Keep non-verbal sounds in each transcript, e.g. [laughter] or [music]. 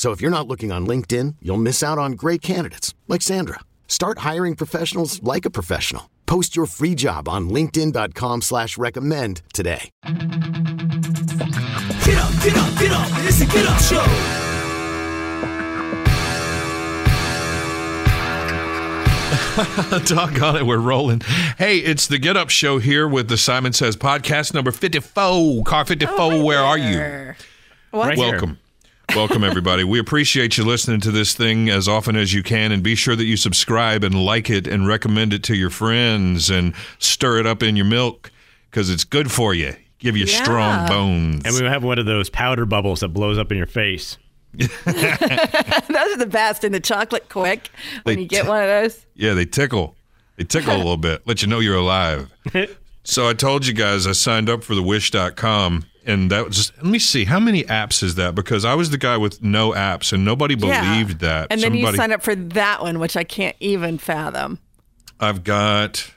So if you're not looking on LinkedIn, you'll miss out on great candidates like Sandra. Start hiring professionals like a professional. Post your free job on LinkedIn.com slash recommend today. Get up, get up, get up. It's a get up show. [laughs] Doggone it, we're rolling. Hey, it's the Get Up Show here with the Simon Says podcast number 54. Car 54, where are you? What? Welcome. Welcome, everybody. We appreciate you listening to this thing as often as you can, and be sure that you subscribe and like it and recommend it to your friends and stir it up in your milk because it's good for you. Give you strong bones. And we have one of those powder bubbles that blows up in your face. [laughs] Those are the best in the chocolate Quik when They you get t- one of those. Yeah, they tickle. They tickle a [laughs] little bit, let you know you're alive. [laughs] so I told you guys I signed up for the wish.com and that was just let me see how many apps is that because I was the guy with no apps and nobody believed that. And then you sign up for that one, which I can't even fathom. I've got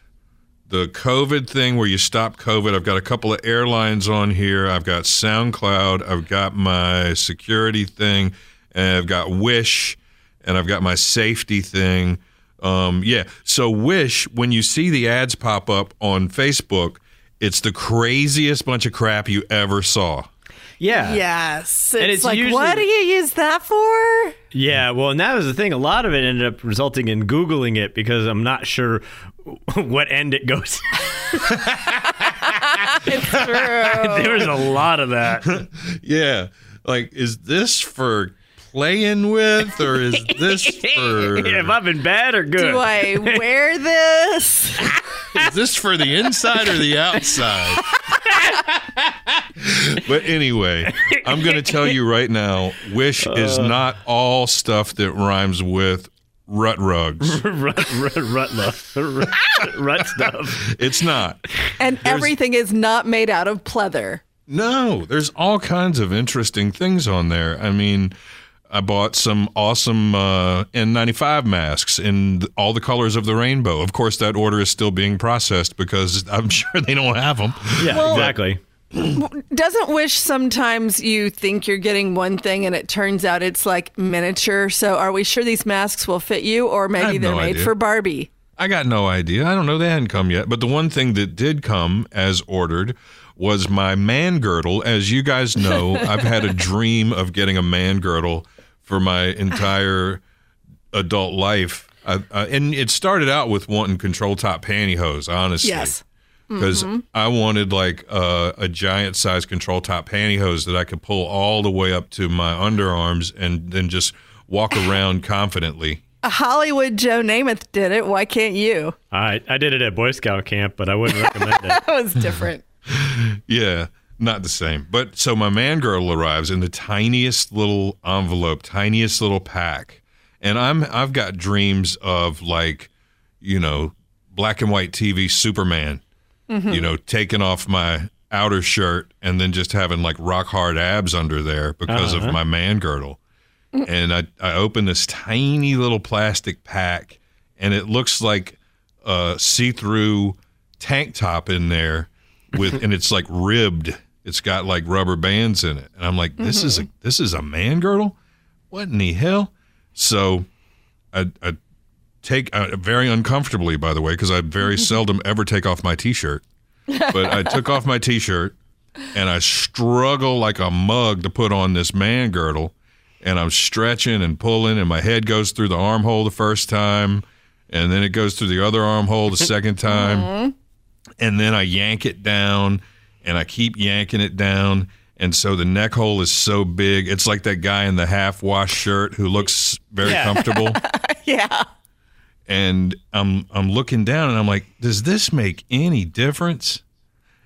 the COVID thing where you stop COVID. I've got a couple of airlines on here. I've got SoundCloud. I've got my security thing, and I've got Wish, and I've got my safety thing. Um, yeah. So Wish, when you see the ads pop up on Facebook, it's the craziest bunch of crap you ever saw. Yeah. Yes. And It's, it's like, usually- what do you use that for? Yeah, well, and that was the thing. A lot of it ended up resulting in Googling it because I'm not sure [laughs] what end it goes. [laughs] It's true. [laughs] there was a lot of that. Yeah. Like, is this for playing with, or is this for? Have I been bad or good? do I wear this? Is this for the inside or the outside? but anyway, I'm going to tell you right now Wish is uh. not all stuff that rhymes with rut rugs. [laughs] rut, rut, rut, love. rut, rut stuff. It's not. And everything is not made out of pleather. No, there's all kinds of interesting things on there. I mean, I bought some awesome uh, N95 masks in all the colors of the rainbow. Of course, that order is still being processed because [laughs] I'm sure they don't have them. Yeah, exactly. Doesn't Wish sometimes you think you're getting one thing and it turns out it's like miniature? So are we sure these masks will fit you or maybe they're no made idea. for Barbie? I got no idea. I don't know. They hadn't come yet. But the one thing that did come as ordered was my man girdle. As you guys know, [laughs] I've had a dream of getting a man girdle for my entire [laughs] adult life. I, I, and it started out with wanting control top pantyhose, honestly. Yes. Because Mm-hmm. I wanted like a, a giant size control top pantyhose that I could pull all the way up to my underarms and then just walk around [sighs] confidently. A Hollywood Joe Namath did it. Why can't you? I, I did it at Boy Scout camp, but I wouldn't recommend it. [laughs] That was different. [laughs] Yeah, not the same. But so my man girdle arrives in the tiniest little envelope, tiniest little pack. And I'm I've got dreams of like, you know, black and white TV Superman, mm-hmm. you know, taking off my outer shirt and then just having like rock hard abs under there because of uh-huh. my man girdle. And I, I open this tiny little plastic pack and it looks like a see-through tank top in there with and it's like ribbed. It's got like rubber bands in it. And I'm like, this is a this is a man girdle? What in the hell? So I, I take uh, very uncomfortably, by the way, because I very [laughs] seldom ever take off my t-shirt. But I took off my t-shirt and I struggle like a mug to put on this man girdle. and I'm stretching and pulling, and my head goes through the armhole the first time, and then it goes through the other armhole the second time, and then I yank it down, and I keep yanking it down. And so the neck hole is so big. It's like that guy in the half wash shirt who looks very comfortable [laughs] Yeah. and I'm I'm looking down and I'm like, does this make any difference?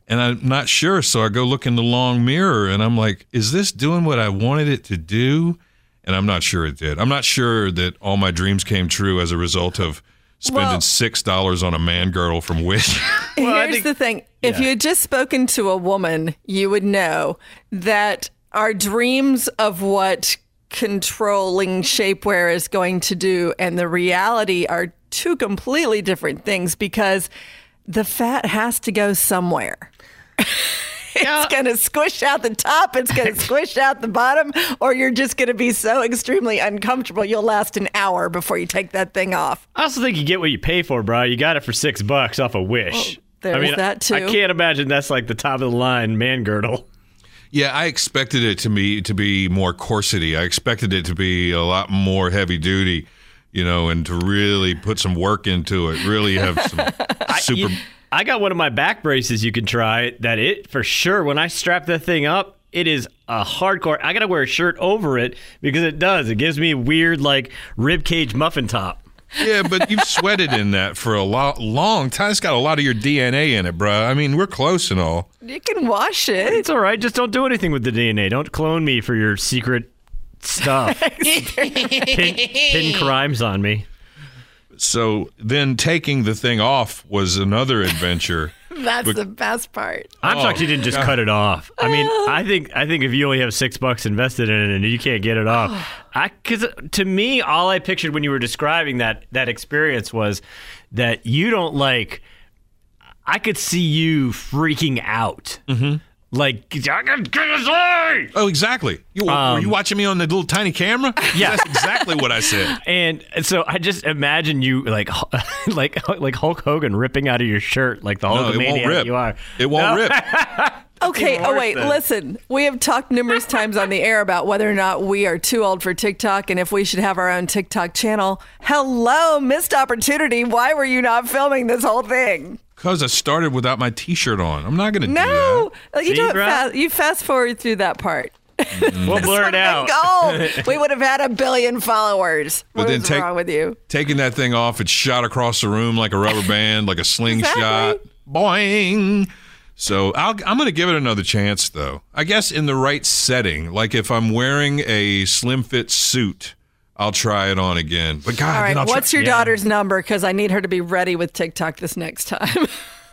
And I'm not sure, so I go look in the long mirror and I'm like, is this doing what I wanted it to do? And I'm not sure it did. I'm not sure that all my dreams came true as a result of spending Well- six dollars on a man girdle from Wish. [laughs] Well, Here's think- the thing. If yeah. you had just spoken to a woman, you would know that our dreams of what controlling shapewear is going to do and the reality are two completely different things because the fat has to go somewhere. [laughs] [laughs] it's going to squish out the top, it's going [laughs] to squish out the bottom, or you're just going to be so extremely uncomfortable you'll last an hour before you take that thing off. I also think you get what you pay for, bro. You got it for six bucks off a Wish. Oh, there's I mean, that, too. I can't imagine that's like the top of the line man girdle. Yeah, I expected it to be to be more corsety. I expected it to be a lot more heavy duty, you know, and to really put some work into it. Really have some [laughs] super. You- I got one of my back braces you can try that it for sure when I strap that thing up, it is a hardcore. I got to wear a shirt over it because it does. It gives me weird like rib cage muffin top. yeah, but you've sweated in that for a lo- long time. It's got a lot of your DNA in it, bruh. I mean, we're close and all. You can wash it. It's all right. Just don't do anything with the DNA. Don't clone me for your secret stuff. [laughs] pin, pin crimes on me. So then taking the thing off was another [laughs] adventure. That's the best part. I'm Oh, shocked you didn't just cut it off. I mean, I think I think if you only have six bucks invested in it and you can't get it off, [sighs] I because to me, all I pictured when you were describing that that experience was that you don't like. I could see you freaking out, mm-hmm. Like I can get this away!" Oh, exactly. You, were you watching me on the little tiny camera? Um, [laughs] Yeah. that's exactly what I said. [laughs] And so I just imagine you like [laughs] like like Hulk Hogan ripping out of your shirt like the No, it won't rip. you are. It won't rip. Okay. Oh, wait. then. Listen, we have talked numerous times on the air about whether or not we are too old for TikTok and if we should have our own TikTok channel. Hello, missed opportunity. Why were you not filming this whole thing? Because I started without my T-shirt on. I'm not going to do No, that. you See, do it bro? fast. You fast forward through that part. Mm. We'll [laughs] blur it out. Oh, [laughs] we would have had a billion followers. But What then is take- wrong with you? Taking that thing off, it shot across the room like a rubber [laughs] band, like a slingshot. Exactly. Boing. So I'll, I'm going to give it another chance, though. I guess in the right setting, like if I'm wearing a slim fit suit, I'll try it on again. But God, All right. then I'll What's try- your daughter's number? Because I need her to be ready with TikTok this next time.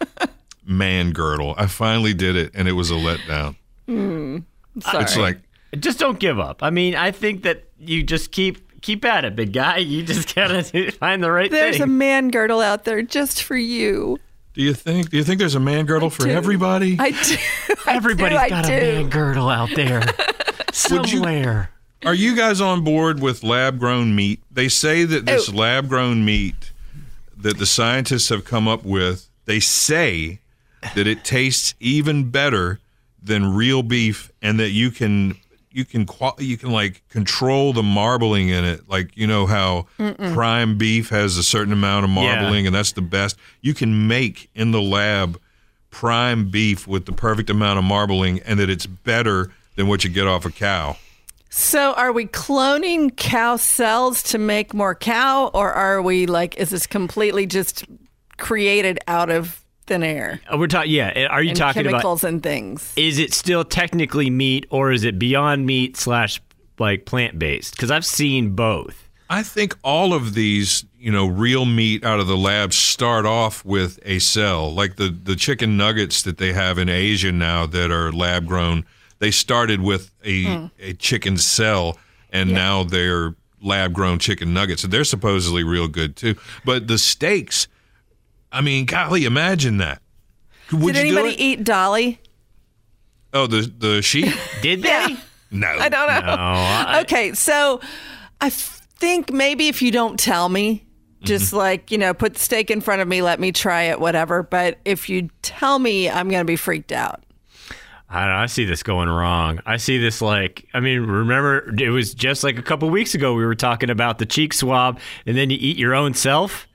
[laughs] man girdle? I finally did it, and it was a letdown. Hmm, sorry. It's like just don't give up. I mean, I think that you just keep keep at it, big guy. You just [laughs] gotta find the right thing. There's a man girdle out there just for you. Do you think? Do you think there's a man girdle for do. everybody? I do. [laughs] I Everybody's do, I got a do. man girdle out there Would you- somewhere. Are you guys on board with lab grown meat? They say that this Oh. lab grown meat that the scientists have come up with, they say that it tastes even better than real beef and that you can you can you can like control the marbling in it like you know how prime beef has a certain amount of Yeah. marbling and that's the best you can make in the lab prime beef with the perfect amount of marbling and that it's better than what you get off a cow So, are we cloning cow cells to make more cow, or are we like, is this completely just created out of thin air Uh, We're talking. Yeah. Are you and talking about? chemicals and things? Is it still technically meat, or is it beyond meat slash like plant based? Because I've seen both. I think all of these, you know, real meat out of the lab start off with a cell, like the the chicken nuggets that they have in Asia now that are lab grown. They started with a a chicken cell, and now they're lab grown chicken nuggets, and they're supposedly real good too. But the steaks, I mean, golly, imagine that. Would Did you do anybody it? eat Dolly? Oh, the the sheep? [laughs] Did they? Yeah. No, I don't know. No, I- okay, so I think maybe if you don't tell me, just Mm-hmm. like, you know, put the steak in front of me, let me try it, whatever. But if you tell me, I'm going to be freaked out. I don't know, I see this going wrong. I see this like I mean, remember it was just like a couple weeks ago we were talking about the cheek swab and then you eat your own self.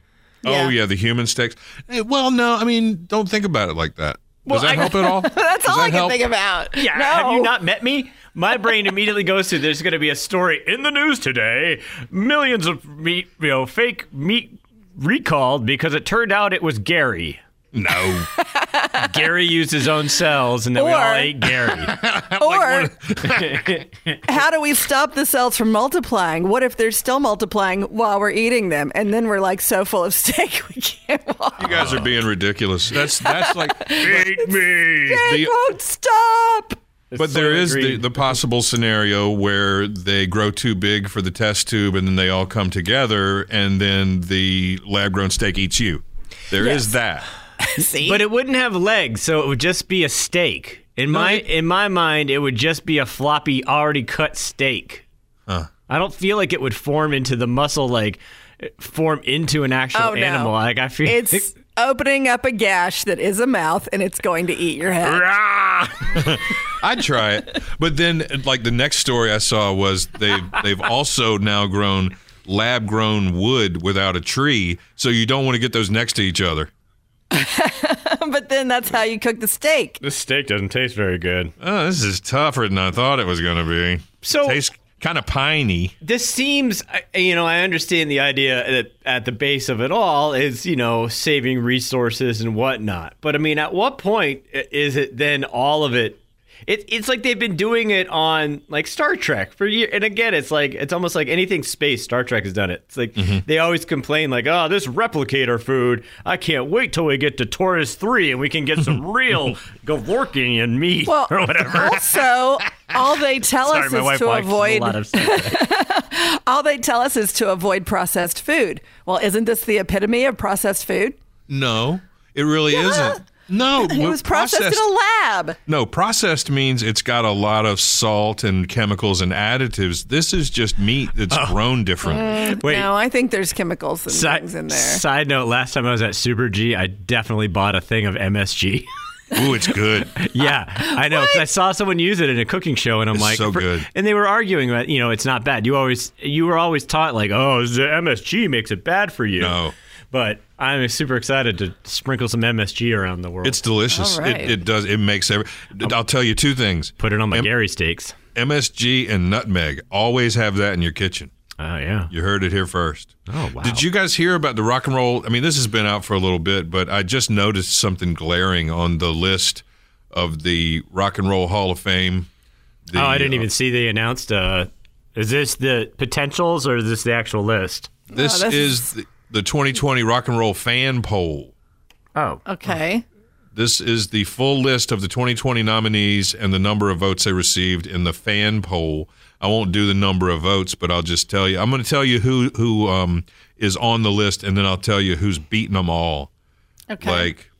Yeah. Oh yeah, the human steaks. Eh, well, no, I mean, don't think about it like that. Does Well, that I- help at all? [laughs] That's Does all that I can help? think about. Yeah, no. have you not met me? My brain immediately goes to there's going to be a story in the news today. Millions of meat, you know, fake meat recalled because it turned out it was Gary. No. [laughs] [laughs] Gary used his own cells, and then we all ate Gary. [laughs] [laughs] Or how do we stop the cells from multiplying? What if they're still multiplying while we're eating them, and then we're like so full of steak we can't walk? You guys are being ridiculous. That's that's like Eat me. They the- won't stop. But there Soylent is the, the possible scenario where they grow too big for the test tube and then they all come together and then the lab grown steak eats you. There is that. [laughs] See, But it wouldn't have legs, so it would just be a steak. In my in my mind, it would just be a floppy, already cut steak. I don't feel like it would form into the muscle, like form into an actual Oh, no. animal. Like I feel it's [laughs] opening up a gash that is a mouth, and it's going to eat your head. [laughs] I'd try it. But then like the next story I saw was they've they've also now grown lab grown wood without a tree, so you don't want to get those next to each other. [laughs] but then that's how you cook the steak. this steak doesn't taste very good. Oh, this is tougher than I thought it was gonna be. So- tastes kind of piney. This seems, you know, I understand the idea that at the base of it all is, you know, saving resources and whatnot. But I mean, at what point is it then all of it? It, it's like they've been doing it on like Star Trek for years. And again, it's like it's almost like anything space. Star Trek has done it. It's like mm-hmm. they always complain like, "Oh, this replicator food. I can't wait till we get to Taurus three and we can get some [laughs] real Gavorkian meat Well, or whatever." also, all they [laughs] tell Sorry, us my is wife to avoid a lot of [laughs] all they tell us is to avoid processed food. Well, isn't this the epitome of processed food? No, it really isn't. No, [laughs] It was processed, in a lab. No, processed means it's got a lot of salt and chemicals and additives. This is just meat that's Oh. grown different. Uh, Wait, No, I think there's chemicals and Side, things in there. side note: Last time I was at Super G, I definitely bought a thing of MSG. Ooh, it's good. [laughs] yeah, I know because I saw someone use it in a cooking show, and I'm It's like, so good. And they were arguing that you know it's not bad. You always you were always taught like, oh, the MSG makes it bad for you. No. But I'm super excited to sprinkle some MSG around the world. It's delicious. All right. It, it does. It makes every. I'll tell you two things. put it on my M- Gary steaks. MSG and nutmeg. Always have that in your kitchen. Oh yeah. You heard it here first. Oh wow. Did you guys hear about the rock and roll? I mean, this has been out for a little bit, but I just noticed something glaring on the list of the Rock and Roll Hall of Fame. The, oh, I didn't uh, even see they announced. Uh, is this the potentials or is this the actual list? This, No, this is the, the 2020 Rock and Roll Fan Poll. Oh, Okay. This is the full list of the 2020 nominees and the number of votes they received in the fan poll. I won't do the number of votes, but I'll just tell you. I'm going to tell you who who um, is on the list, and then I'll tell you who's beating them all. Okay. Like,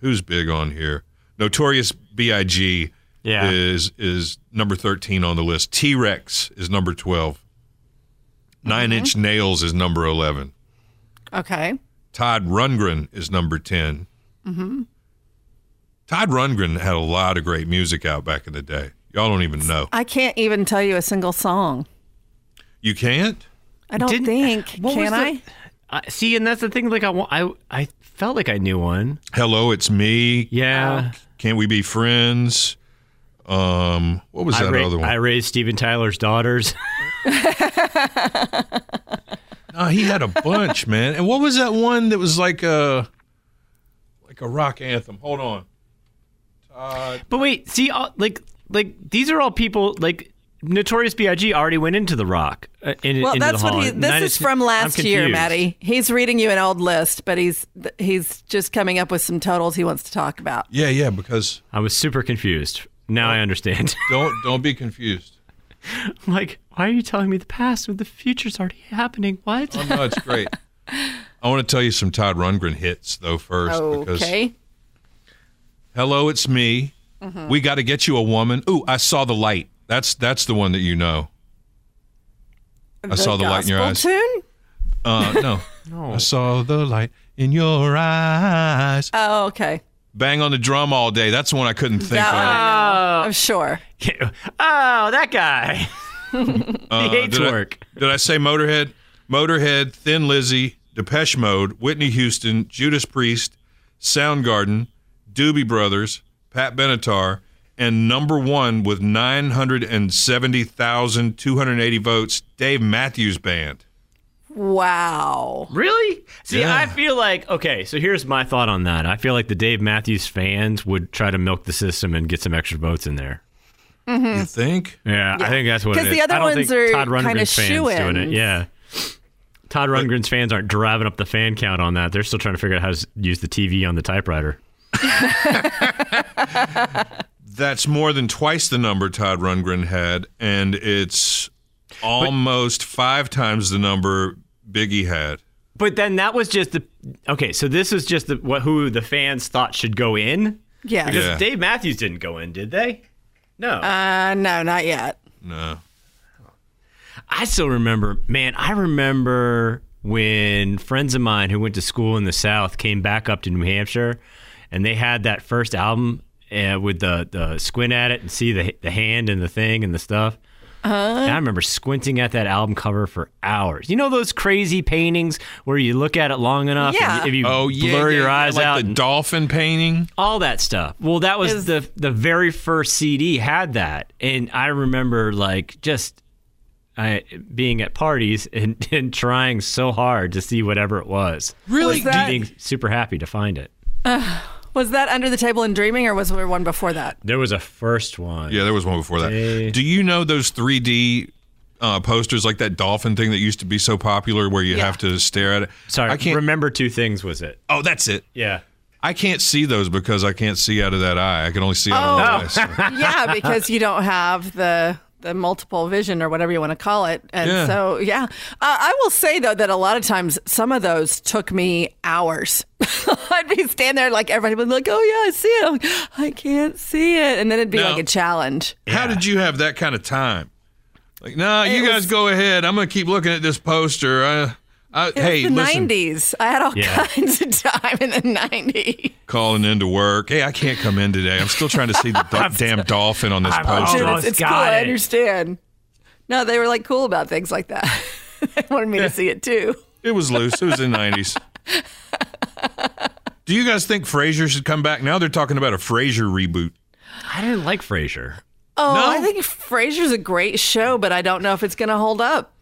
who's big on here? Notorious B.I.G. Yeah. is is number 13 on the list. T Rex is number 12. Nine Inch Nails is number 11. Okay. Todd Rundgren is number 10. Mm-hmm. Todd Rundgren had a lot of great music out back in the day. Y'all don't even know. I can't even tell you a single song. You can't? I don't Didn't- think. [sighs] Can I? I see, and that's the thing. Like I, I, I felt like I knew one. Hello, it's me. Yeah. Can't we be friends? Um, what was that ra- other one? I raised Steven Tyler's daughters. [laughs] [laughs] No, he had a bunch, man. And what was that one that was like a like a rock anthem? Hold on. but wait, see, all, like, like these are all people like Notorious B.I.G. already went into the Rock. Uh, in, Well, into that's the what he. This Nine is from last year, confused. Maddie. He's reading you an old list, but he's he's just coming up with some totals he wants to talk about. Yeah, yeah, because I was super confused. Now I understand. don't don't be confused. I'm [laughs] like, why are you telling me the past when the future's already happening? What? Oh no, it's great. [laughs] I want to tell you some Todd Rundgren hits though first because Okay. Hello, it's me. Mm-hmm. We got to get you a woman. Ooh, I saw the light. That's that's the one that you know. I saw the light in your eyes. gospel Tune? Uh, no. [laughs] I saw the light in your eyes. Oh, okay. Bang on the drum all day. That's the one I couldn't think That of. one I know. I'm sure. [laughs] oh, that guy. [laughs] Uh, he hates did I- work. did I say Motorhead? Motorhead, Thin Lizzy, Depeche Mode, Whitney Houston, Judas Priest, Soundgarden, Doobie Brothers, Pat Benatar, and number one with 970,280 votes, Dave Matthews Band. Wow. Really? See, Yeah. I feel like okay. So here's my thought on that. I feel like the Dave Matthews fans would try to milk the system and get some extra votes in there. Mm-hmm. You think? Yeah, I think that's what. it 'Cause is. the other I don't ones think are Todd kinda Rundgren's fans doing it. Yeah. Todd Rundgren's fans aren't driving up the fan count on that. They're still trying to figure out how to use the TV on the typewriter. [laughs] That's more than twice the number Todd Rundgren had, and it's almost five times the number Biggie had. But then that was just the okay. So this was just the what who the fans thought should go in Yeah, because Yeah. Dave Matthews didn't go in, did they? No. Uh, no, not yet. No. I still remember, man, I remember when friends of mine who went to school in the South came back up to New Hampshire and they had that first album uh, with the, the squint at it and see the, the hand and the thing and the stuff. Uh-huh. And I remember squinting at that album cover for hours. You know those crazy paintings where you look at it long enough Yeah. and if you Oh yeah, blur yeah, your yeah, eyes like out the and dolphin painting. all that stuff. Well, that was Is- the the very first CD had that, and I remember like just I being at parties [laughs] and, and trying so hard to see whatever it was. Really? Was that- Being super happy to find it. Was that Under the Table and Dreaming, or was there one before that? There was a first one. Yeah, there was one before that. Hey. Do you know those 3D uh, posters like that dolphin thing that used to be so popular where you Yeah. have to stare at it? Sorry, I can't. remember two things. Was it? oh, that's it. Yeah. I can't see those because I can't see out of that eye. I can only see out of one eye. so- [laughs] yeah, because you don't have the the multiple vision or whatever you want to call it. And Yeah. so, yeah. Uh, I will say, though, that a lot of times some of those took me hours. [laughs] I'd be standing there like everybody would be like, oh, yeah, I see it. I'm like, I can't see it. And then it'd be No. like a challenge. How did you have that kind of time? Like, nah, you It guys was- go ahead. I'm going to keep looking at this poster. I, I, It hey, was the listen, 90s. I had all Yeah. kinds of time in the 90s. calling into work. Hey, I can't come in today. I'm still trying to see the do- [laughs] damn dolphin on this I'm poster. Dude, Almost it's, it's cool. got I understand. No, they were like cool about things like that. [laughs] they wanted me to see it too. It was loose. It was in the 90s. [laughs] Do you guys think Frasier should come back? Now they're talking about a Frasier reboot. I didn't like Frasier. Oh, No? I think Frasier's a great show, but I don't know if it's going to hold up.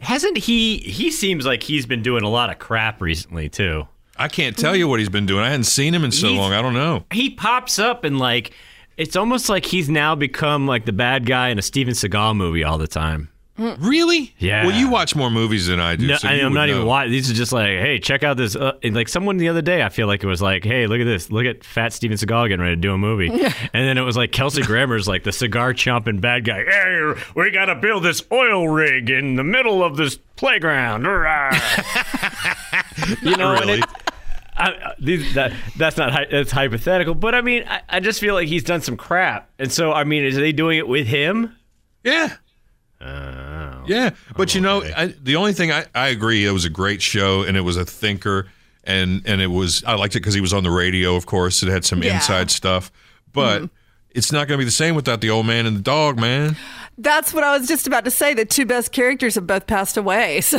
Hasn't he? He seems like he's been doing a lot of crap recently too. I can't tell you what he's been doing. I hadn't seen him in so He's- long. I don't know. he pops up and like it's almost like he's now become like the bad guy in a Steven Seagal movie all the time. Mm. Really? Yeah. Well, you watch more movies than I do. No, so I, am not even know. watching. These are just like, hey, check out this. Uh, like someone the other day, I feel like it was like, hey, look at this. Look at fat Steven Seagal getting ready to do a movie. [laughs] and then it was like Kelsey Grammer's like the cigar chomping bad guy. Hey, we got to build this oil rig in the middle of this playground. [laughs] You know, Really? I, I- these, that, that's not that's hypothetical, but I mean, I, I just feel like he's done some crap, and so I mean, is they doing it with him? Yeah. Oh. Yeah, but you know, I, the only thing I, I agree, it was a great show, and it was a thinker, and and it was I liked it because he was on the radio, of course. It had some Yeah. inside stuff, but mm-hmm. it's not going to be the same without the old man and the dog, man. That's what I was just about to say. The two best characters have both passed away. [laughs] So,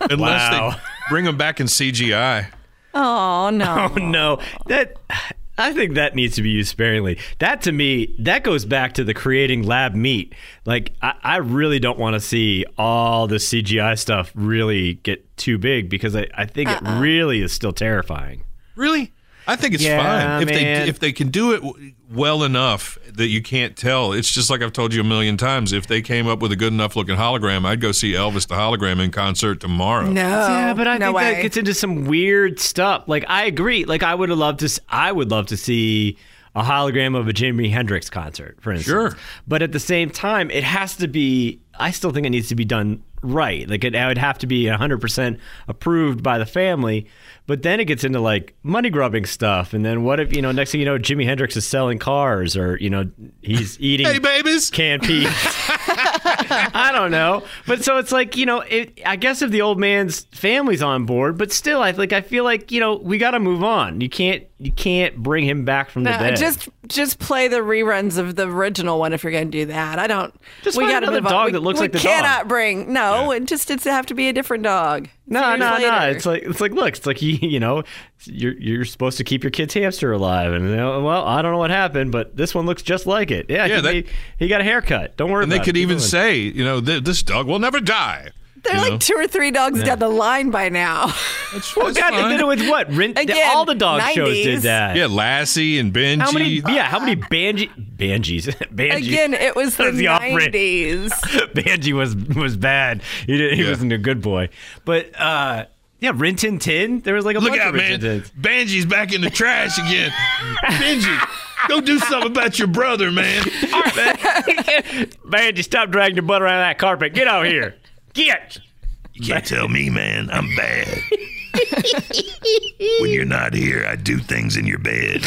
Unless Wow. they bring them back in CGI. oh no. [laughs] Oh no, that I think that needs to be used sparingly. That to me, that goes back to the creating lab meat. Like I, I really don't want to see all the CGI stuff really get too big because I, I think it really is still terrifying. Really? I think it's Yeah, fine if man. they if they can do it well enough that you can't tell. It's just like I've told you a million times. If they came up with a good enough looking hologram, I'd go see Elvis the hologram in concert tomorrow. No. yeah, but I no think way. that gets into some weird stuff. Like I agree. Like I would have loved to. s- I would love to see a hologram of a Jimi Hendrix concert, for instance. Sure. But at the same time, it has to be. I still think it needs to be done right. Like it, it would have to be 100% approved by the family. But then it gets into like money grubbing stuff. And then what if, you know, next thing you know, Jimi Hendrix is selling cars or, you know, he's [laughs] eating Hey, babies. canned peas. [laughs] [laughs] I don't know. But so it's like, you know, it, I guess if the old man's family's on board, but still, I like I feel like, you know, we got to move on. You can't you can't bring him back from the No, dead. just just play the reruns of the original one if you're going to do that. I don't. Just we gotta another move dog We- that looks we like the cannot dog. bring no. It just it's have to be a different dog. no, Years no, no. It's like it's like look, it's like [laughs] you, you know, you're you're supposed to keep your kid's hamster alive, and you know, well, I don't know what happened, but this one looks just like it. Yeah, Yeah, he, that- made- he got a haircut. Don't worry. And they could it. Even say, you know, "Th- this dog will never die. They're you like know? two or three dogs down the line by now. That's, Well, that's [laughs] God, they fine. it with what? Rin- Again, all the dog shows did that. Yeah, Lassie and Benji. How many? Yeah, how many [laughs] Banji? Banjis. [laughs] Banji. Again, it was the That was the off-brand. nineties. Banji was was bad. He didn't, he Yeah. wasn't a good boy. But uh, yeah, Rin Tin Tin. There was like a Look bunch out, of Rin man. Tin Tins. Benji's back in the trash again. Benji, go do something about your brother, man. [laughs] Banji, stop dragging your butt around that carpet. Get out here. Get. You can't tell me, man. I'm bad. when you're not here, I do things in your bed.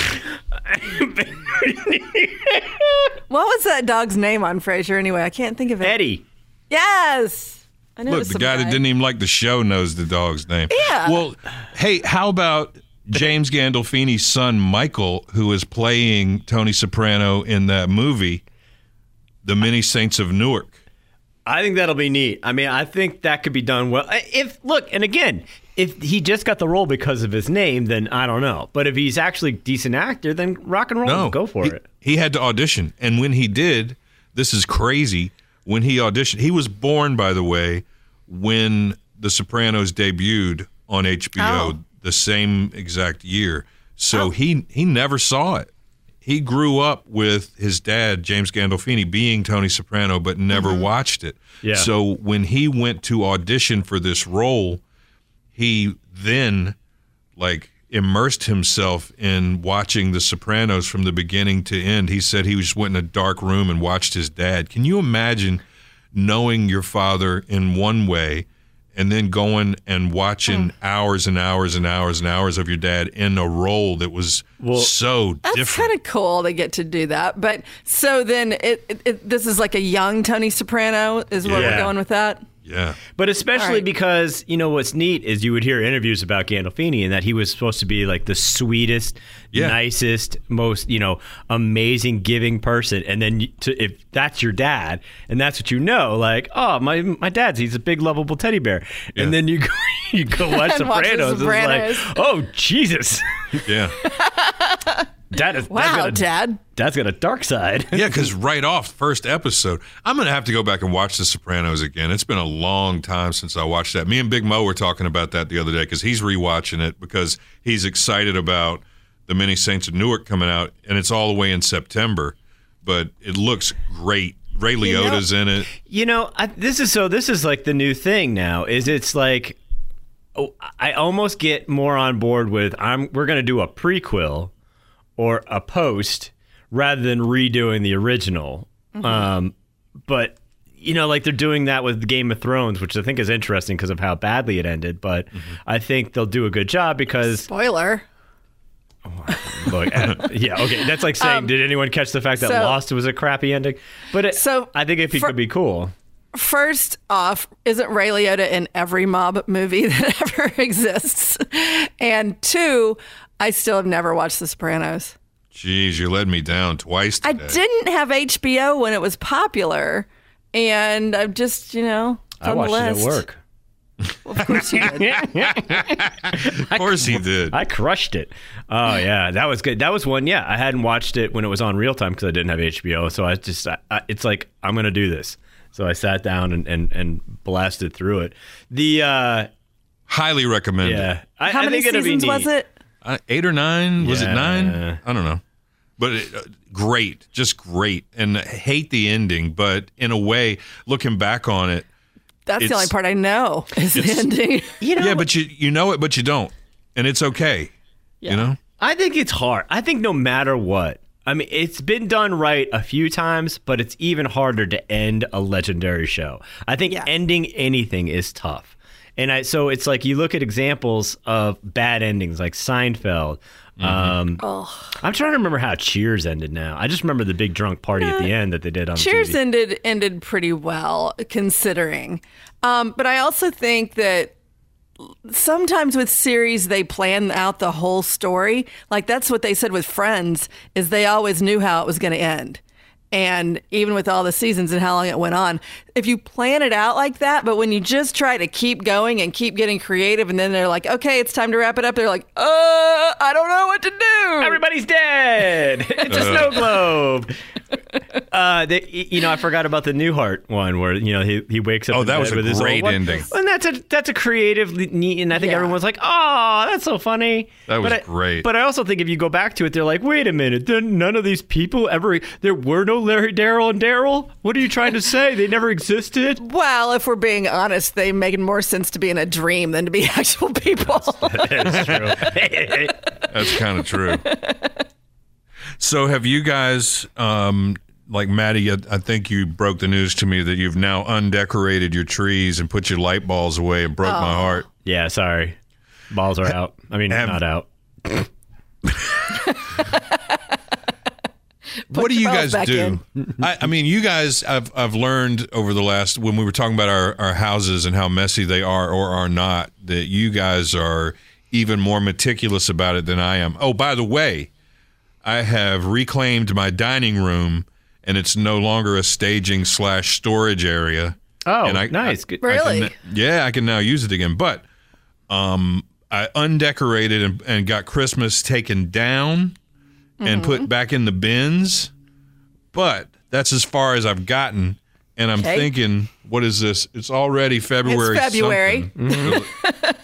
What was that dog's name on Frasier anyway? I can't think of it. Eddie. Yes. I know Look, the some guy that didn't even like the show knows the dog's name. Yeah. Well, hey, how about James Gandolfini's son, Michael, who is playing Tony Soprano in that movie, The Many Saints of Newark? I think that'll be neat. I mean, I think that could be done well. If look, and again, if he just got the role because of his name, then I don't know. But if he's actually a decent actor, then rock and roll, No, go for he, it. He had to audition, and when he did, this is crazy. When he auditioned, he was born, by the way, when The Sopranos debuted on HBO Oh. The same exact year. So he he never saw it. He grew up with his dad, James Gandolfini, being Tony Soprano, but never mm-hmm. watched it. Yeah. So when he went to audition for this role, he then like immersed himself in watching The Sopranos from the beginning to end. He said he just went in a dark room and watched his dad. Can you imagine knowing your father in one way and then going and watching hmm. hours and hours and hours and hours of your dad in a role that was so different. That's different? kind of cool to get to do that. But so then it, it, it this is like a young Tony Soprano is where Yeah. we're going with that. Yeah. But especially All right. because you know what's neat is you would hear interviews about Gandolfini and that he was supposed to be like the sweetest, Yeah. nicest, most you know amazing, giving person. And then to, if that's your dad and that's what you know, like oh my my dad's he's a big lovable teddy bear. Yeah. And then you go, [laughs] you go [laughs] watch And watch The Sopranos, Sopranos. it's like oh Jesus, Yeah. [laughs] dad is Wow, dad's got a, Dad. dad's got a dark side. Yeah, because right off first episode, I'm gonna have to go back and watch The Sopranos again. It's been a long time since I watched that. Me and Big Mo were talking about that the other day because he's rewatching it because he's excited about the Many Saints of Newark coming out, and it's all the way in September. But it looks great. Ray know- Liotta's in it. You know, I, this is so. This is like the new thing now. Is it's like, oh, I almost get more on board with. I'm. We're gonna do a prequel or a post rather than redoing the original. Um, but you know, like they're doing that with Game of Thrones, which I think is interesting because of how badly it ended. But I think they'll do a good job because Spoiler. Look, uh, yeah, okay. That's like saying, did anyone catch the fact that Um, so- Lost was a crappy ending? But it, So, I think if he for- could be cool. First off, isn't Ray Liotta in every mob movie [laughs] that ever exists? And two, I still have never watched The Sopranos. Jeez, you led me down twice I didn't have HBO when it was popular, and I'm just, you know, I on watched the it at list. work. Of course you did. [laughs] Of course he did. I crushed it. Oh yeah, that was good. That was one. Yeah, I hadn't watched it when it was on real time because I didn't have HBO. So I just, I, I, it's like I'm gonna do this. So I sat down and and, and blasted through it. The uh, Highly recommended. yeah, I, How I many think it'll be seasons was it? Uh, eight or nine? Was it nine? I don't know. But it, uh, great, just great. And I hate the ending, but in a way, looking back on it, That's the only part I know is the ending. You know, yeah, but you you know it, but you don't, and it's okay. You know, I think it's hard. I think no matter what. I mean, it's been done right a few times, but it's even harder to end a legendary show. I think Yeah. ending anything is tough. And I so it's like you look at examples of bad endings like Seinfeld. Um, I'm trying to remember how Cheers ended now. I just remember the big drunk party at the end that they did on Cheers TV. ended ended pretty well considering. Um, but I also think that sometimes with series they plan out the whole story. Like that's what they said with Friends is they always knew how it was going to end. And even with all the seasons and how long it went on, if you plan it out like that, but when you just try to keep going and keep getting creative, and then they're like, okay, it's time to wrap it up, they're like, uh, I don't know what to do. Everybody's dead. [laughs] it's a snow globe. Uh, they, you know, I forgot about the Newhart one where you know he, he wakes up. Oh, that was a with his great old wife. ending. and that's a that's a creative, neat, and I think Yeah. everyone's like, "Oh, that's so funny." That was But I- great. But I also think if you go back to it, they're like, "Wait a minute, then none of these people ever. There were no Larry, Darryl, and Darryl. What are you trying to say? They never existed." Well, if we're being honest, they make more sense to be in a dream than to be [laughs] actual people. That's true. That's kind of true. [laughs] so, have you guys, um, like Maddie? I, I think you broke the news to me that you've now undecorated your trees and put your light balls away and broke my heart. yeah, sorry. Balls are out. I mean, Have- not out. [laughs] what do you your guys back do? I, I mean, you guys, I've I've learned over the last when we were talking about our, our houses and how messy they are or are not, that you guys are even more meticulous about it than I am. Oh, by the way, I have reclaimed my dining room, and it's no longer a staging slash storage area. Oh, And I- nice. I- Good. I can- Really? yeah, I can now use it again. But um, I undecorated and, and got Christmas taken down and Mm-hmm. put back in the bins. But that's as far as I've gotten. And I'm Okay. thinking, what is this? It's already February. February. something.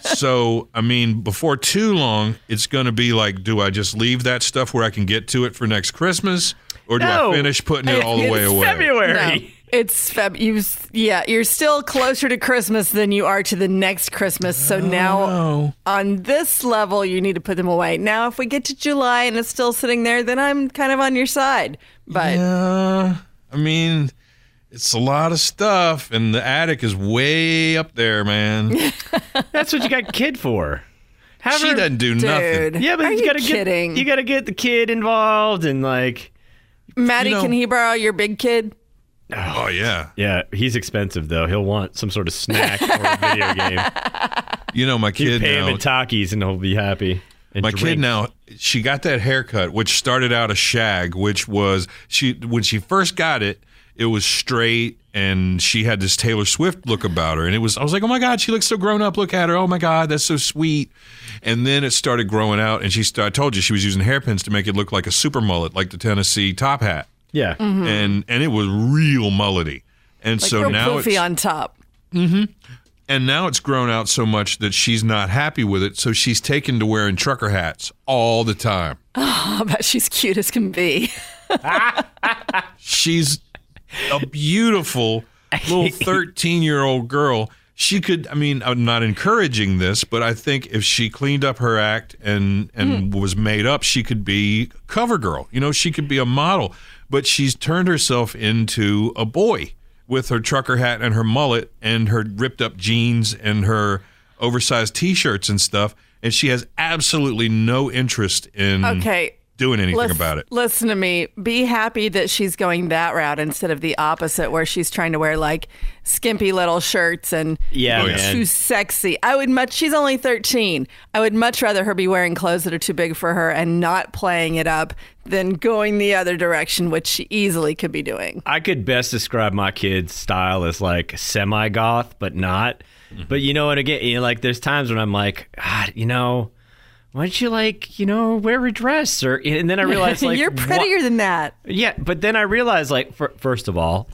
[laughs] so, I mean, before too long, it's going to be like, do I just leave that stuff where I can get to it for next Christmas? Or do No. I finish putting it all the way away? February. No, it's Feb. You, yeah, you're still closer to Christmas than you are to the next Christmas. So now, on this level, you need to put them away. Now, if we get to July and it's still sitting there, then I'm kind of on your side. But Uh, I mean, it's a lot of stuff, and the attic is way up there, man. [laughs] That's what you got kid for. Have she her- doesn't do dude, nothing. Yeah, but are you, you gotta kidding? get you gotta get the kid involved and like Maddie, you know- can he borrow your big kid? Oh. oh yeah. yeah, he's expensive though. He'll want some sort of snack or a video [laughs] game. You know my You kid pay him now. in Takis and he'll be happy. And My kid now, she got that haircut, which started out a shag, which was she when she first got it, it was straight, and she had this Taylor Swift look about her, and it was I was like, oh my god, she looks so grown up. Look at her. Oh my god, that's so sweet. And then it started growing out, and she started. I told you she was using hairpins to make it look like a super mullet, like the Tennessee top hat, Yeah. and and it was real mullety. And Like so real now poofy it's, on top. Mhm. and now it's grown out so much that she's not happy with it, so she's taken to wearing trucker hats all the time. [laughs] I bet she's cute as can be. [laughs] She's a beautiful little [laughs] 13 year old girl. She could, I mean, I'm not encouraging this, but I think if she cleaned up her act and and hmm. was made up, she could be cover girl. You know, she could be a model. But she's turned herself into a boy with her trucker hat and her mullet and her ripped up jeans and her oversized t-shirts and stuff. And she has absolutely no interest in Okay. Doing anything Lis- about it. Listen to me. Be happy that she's going that route instead of the opposite, where she's trying to wear like skimpy little shirts and Yeah, Oh, yeah. too sexy. I would much. She's only thirteen. I would much rather her be wearing clothes that are too big for her and not playing it up than going the other direction, which she easily could be doing. I could best describe my kid's style as like semi goth, but not. Mm-hmm. But you know, and again, you know, like there's times when I'm like, God, you know, why don't you like, you know, wear a dress or? And then I realized [laughs] like You're what- prettier than that. Yeah, but then I realized, like, fir- first of all,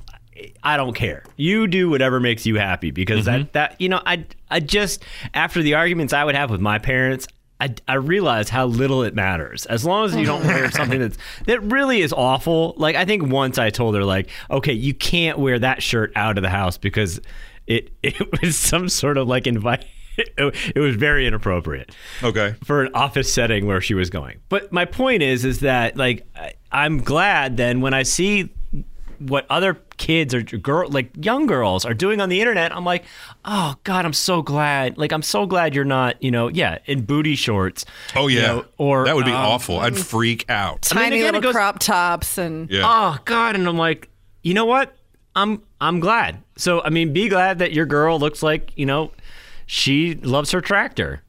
I don't care. You do whatever makes you happy because that mm-hmm. that you know, I I just after the arguments I would have with my parents. I, I realize how little it matters as long as you don't wear [laughs] something that's that really is awful. Like I think once I told her like, okay, you can't wear that shirt out of the house because it [laughs] it was some sort of like invite. [laughs] It was very inappropriate Okay. for an office setting where she was going. But my point is, is that like I, I'm glad then when I see what other kids or girl like young girls are doing on the internet, I'm like, oh God, I'm so glad. Like I'm so glad you're not, you know, yeah, in booty shorts. Oh you yeah, know, or that would be um, awful. I'd freak out. I mean, Tiny again, it little goes- crop tops and Yeah. Oh God, and I'm like, you know what? I'm I'm glad. So I mean, be glad that your girl looks like you know she loves her tractor.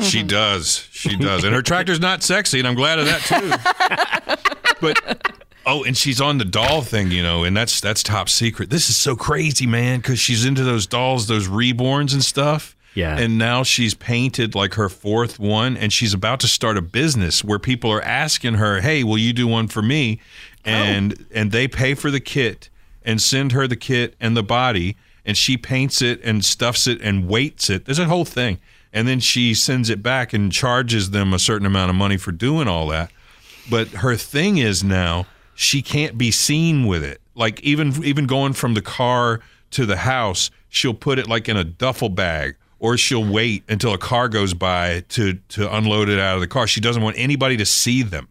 She does. She does. And her tractor's not sexy, and I'm glad of that too. [laughs] but oh, and she's on the doll thing, you know, and that's that's top secret. This is so crazy, man, because she's into those dolls, those reborns and stuff. Yeah. And now she's painted like her fourth one, and she's about to start a business where people are asking her, "Hey, will you do one for me?" Oh. And and they pay for the kit and send her the kit and the body, and she paints it and stuffs it and weights it. There's a whole thing, and then she sends it back and charges them a certain amount of money for doing all that. But her thing is now she can't be seen with it. Like even even going from the car to the house, she'll put it like in a duffel bag or she'll wait until a car goes by to to unload it out of the car. She doesn't want anybody to see them.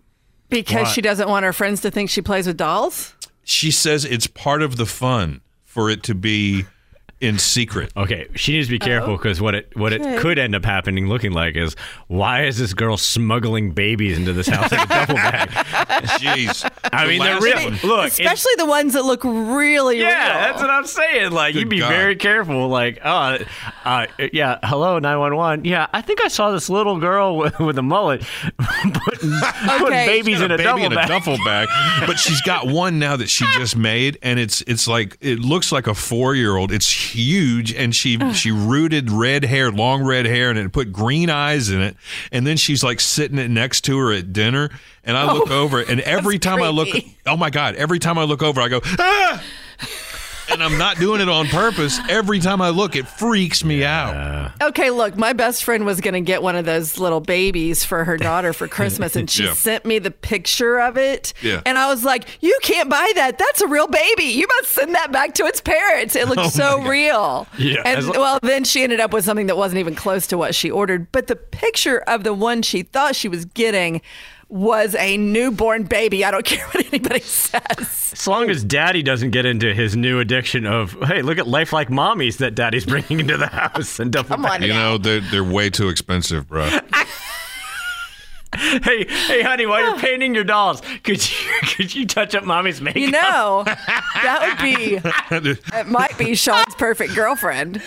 because Why? she doesn't want her friends to think she plays with dolls. She says it's part of the fun for it to be in secret. Okay, she needs to be careful because what it what Okay. it could end up happening, looking like, is why is this girl smuggling babies into this house in a duffel bag? [laughs] Jeez. I The mean, they're last real. one- Look, it's- Especially the ones that look really Yeah, real. that's what I'm saying. Like, Good you'd be God. very careful. Like, oh, uh, yeah, hello, 911. Yeah, I think I saw this little girl [laughs] with, with a mullet [laughs] putting, putting Okay. babies in a, baby duffel in a bag. duffel bag. But she's got one now that she just made, and it's it's like it looks like a four year old. It's huge, and she she rooted red hair, long red hair, and it put green eyes in it. And then she's like sitting it next to her at dinner, and I look over, and [laughs] every time I look, oh my god, every time I look over, I go ah. And I'm not doing it on purpose. Every time I look, it freaks me out. Okay, look, my best friend was going to get one of those little babies for her daughter for Christmas, and she Yeah. sent me the picture of it. Yeah. And I was like, You can't buy that. That's a real baby. You must send that back to its parents. It looks [laughs] oh so real. Yeah, And lo- well, then she ended up with something that wasn't even close to what she ordered. But the picture of the one she thought she was getting was a newborn baby. I don't [laughs] care what anybody says. As long as daddy doesn't get into his new addiction of, hey, look at life like mommies that daddy's [laughs] bringing into the house and duffel Come on. You know, they're, they're way too expensive, bro. [laughs] Hey, hey, honey, while you're painting your dolls, could you could you touch up mommy's makeup? You know, that would be, it might be Sean's perfect girlfriend.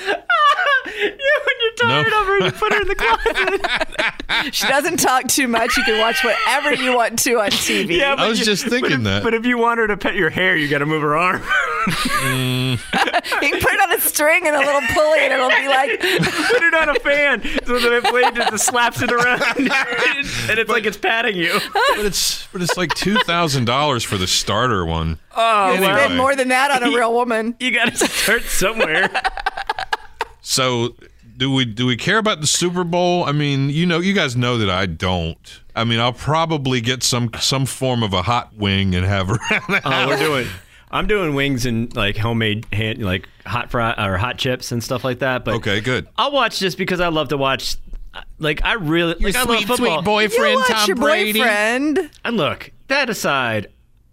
Yeah, when you're tired No. of her, you put her in the closet. She doesn't talk too much. You can watch whatever you want to on TV. Yeah, I was you- just but thinking if- that. But if you want her to pet your hair, you got to move her arm. Mm. [laughs] You can put it on a string and a little pulley, and it'll be like, [laughs] put it on a fan so that it blade just slaps it around, [laughs] and it's like it's patting you. but it's but it's like two thousand dollars for the starter one. Oh, Anyway. well, spend more than that on a real woman. you got to start somewhere. So do we do we care about the Super Bowl? I mean, you know, you guys know that I don't. I mean, I'll probably get some some form of a hot wing and have around [laughs] the Oh, house. we're doing. I'm doing wings and like homemade hand, like hot fry or hot chips and stuff like that. But Okay, good. I'll watch just because I love to watch. Like I really like I love football. You boyfriend, watch your boyfriend. And look, that aside,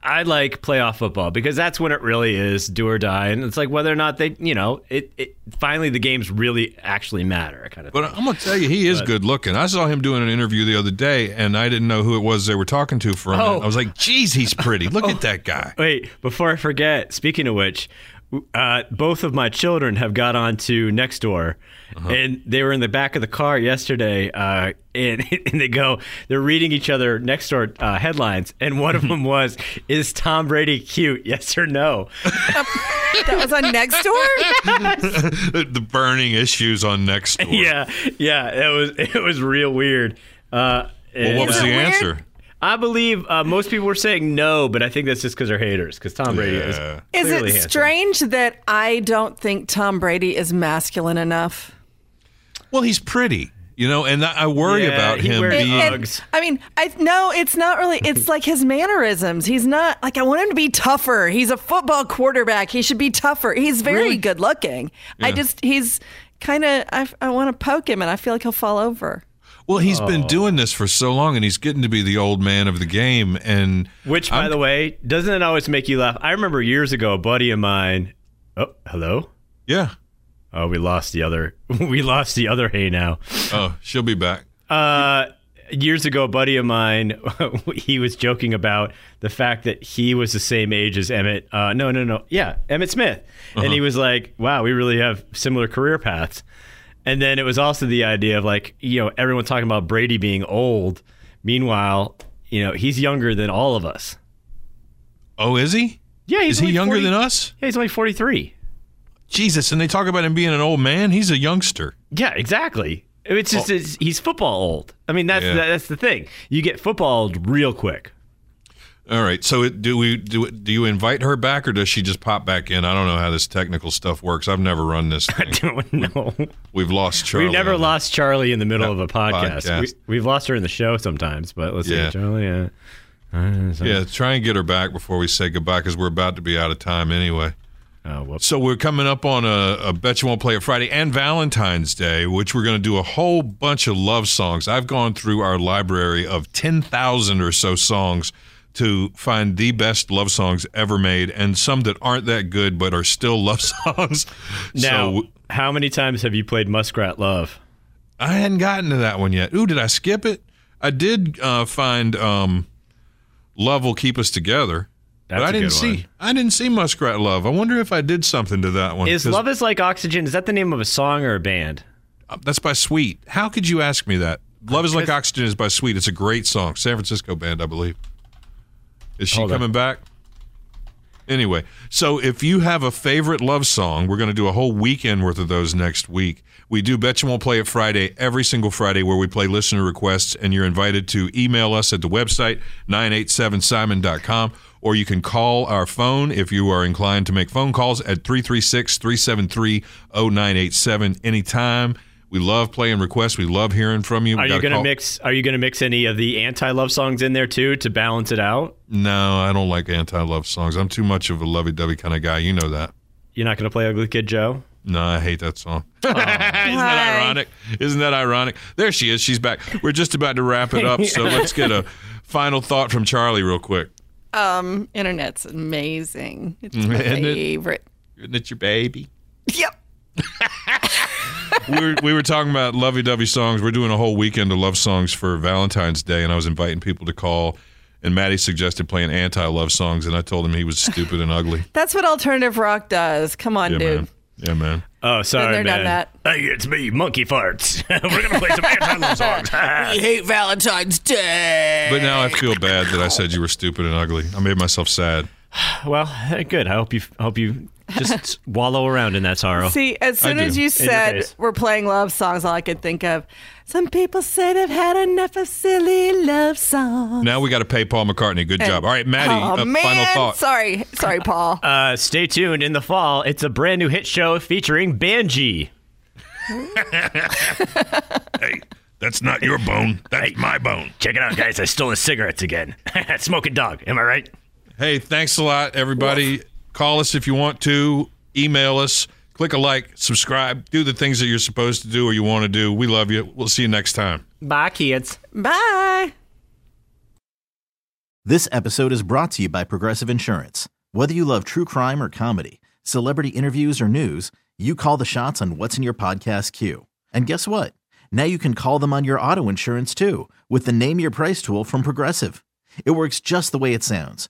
I like playoff football because that's when it really is do or die, and it's like whether or not they, you know, it. it finally, the games really actually matter, kind of. But thing. I'm gonna tell you, he is good looking. I saw him doing an interview the other day, and I didn't know who it was they were talking to for a minute. Oh. I was like, "Geez, he's pretty. Look at [laughs] oh. that guy." Wait, before I forget, speaking of which, uh, both of my children have got onto Nextdoor, and they were in the back of the car yesterday, uh, and, [laughs] and they go, they're reading each other Nextdoor uh, headlines, and one of [laughs] them was, "Is Tom Brady cute? [laughs] Yes or no?" That was on Nextdoor. the burning issues on next door. yeah, yeah, it was it was real weird. Uh, Well, what was the weird? answer? I believe uh, most people were saying no, but I think that's just because they're haters. Because Tom Brady Yeah. is. Is it handsome. strange that I don't think Tom Brady is masculine enough? Well, he's pretty, you know, and I I worry Yeah, about he him wears being. And- Uggs. I mean, I no, it's not really. It's like his mannerisms. He's not like I want him to be tougher. He's a football quarterback. He should be tougher. He's very Really? good looking. I just he's kind of. I, I want to poke him, and I feel like he'll fall over. Well, he's Oh. been doing this for so long, and he's getting to be the old man of the game. And Which, by I'm- the way, doesn't it always make you laugh? I remember years ago, a buddy of mine. Oh, hello. yeah, Oh, we lost the other. [laughs] We lost the other. Hey, now. oh, she'll be back. Uh, years ago, a buddy of mine, [laughs] he was joking about the fact that he was the same age as Emmitt. Uh, no, no, no. Yeah, Emmitt Smith. And he was like, wow, we really have similar career paths. And then it was also the idea of like, you know, everyone talking about Brady being old. Meanwhile, you know, he's younger than all of us. Oh, is he? Yeah, he's Is he younger 40 than us? Yeah, he's only 43. Jesus, and they talk about him being an old man. He's a youngster. Yeah, exactly. It's just oh. it's, he's football old. I mean, that's Yeah. that's the thing. You get football old real quick. All right. So do we do? Do you invite her back, or does she just pop back in? I don't know how this technical stuff works. I've never run this. [laughs] I don't know. We've lost Charlie. We've never that. lost Charlie in the middle of a podcast. [laughs] podcast. We, we've lost her in the show sometimes, but let's Yeah. see, Charlie. Uh, uh, so- Yeah, try and get her back before we say goodbye because we're about to be out of time anyway. Oh. So we're coming up on a, a Bet You Won't Play It Friday and Valentine's Day, which we're going to do a whole bunch of love songs. I've gone through our library of 10,000 or so songs to find the best love songs ever made and some that aren't that good but are still [laughs] love songs. Now, so how many times have you played Muskrat Love? I hadn't gotten to that one yet. Ooh, did I skip it? I did uh, find um, Love Will Keep Us Together. That's but I didn't see one. I didn't see Muskrat Love. I wonder if I did something to that one. Is Love is Like Oxygen? Is that the name of a song or a band? Uh, That's by Sweet. How could you ask me that? Love is like oxygen is by Sweet. It's a great song. San Francisco band, I believe. Is she Hold on. coming back? Anyway, so if you have a favorite love song, we're going to do a whole weekend worth of those next week. We do Bet You Won't Play It Friday every single Friday where we play listener requests, and you're invited to email us at the website, 987simon.com, or you can call our phone if you are inclined to make phone calls at 336 373 0987 anytime. We love playing requests. We love hearing from you. We Are you going to call- mix? Are you going to mix any of the anti-love songs in there too to balance it out? No, I don't like anti-love songs. I'm too much of a lovey-dovey kind of guy. You know that. You're not going to play Ugly Kid Joe? No, I hate that song. [laughs] Isn't that ironic? Isn't that ironic? There she is. She's back. We're just about to wrap it up, so [laughs] let's get a final thought from Charlie real quick. Um, internet's amazing. It's my [laughs] Isn't favorite. Isn't it your baby? Yep. We, were, we were talking about lovey-dovey songs. We're doing a whole weekend of love songs for Valentine's Day, and I was inviting people to call. And Maddie suggested playing anti-love songs, and I told him he was stupid and ugly. [laughs] That's what alternative rock does. Come on, Yeah, dude. man. Yeah, man. Oh, sorry, there, done man. that. Hey, it's me, Monkey Farts. [laughs] We're going to play some anti-love songs. [laughs] I hate Valentine's Day. But now I feel bad that I said you were stupid and ugly. I made myself sad. well, eh, good. I hope you I hope you just wallow around in that sorrow. See, as soon I as do. you said we're playing love songs, all I could think of some people say they've had enough of silly love songs. Now we got to pay Paul McCartney. Good job. All right, Maddie, oh, uh, man. final thought. Sorry. Sorry, Paul. [laughs] Uh, stay tuned in the fall. It's a brand new hit show featuring Banji. [laughs] Hey, that's not your bone. That's my bone. Check it out, guys. I stole his cigarettes again. [laughs] Smoking dog. Am I right? Hey, thanks a lot, everybody. Call us if you want to. Email us. Click a like, subscribe, do the things that you're supposed to do or you want to do. We love you. We'll see you next time. Bye, kids. Bye. This episode is brought to you by Progressive Insurance. Whether you love true crime or comedy, celebrity interviews or news, you call the shots on what's in your podcast queue. And guess what? Now you can call them on your auto insurance too with the Name Your Price tool from Progressive. It works just the way it sounds.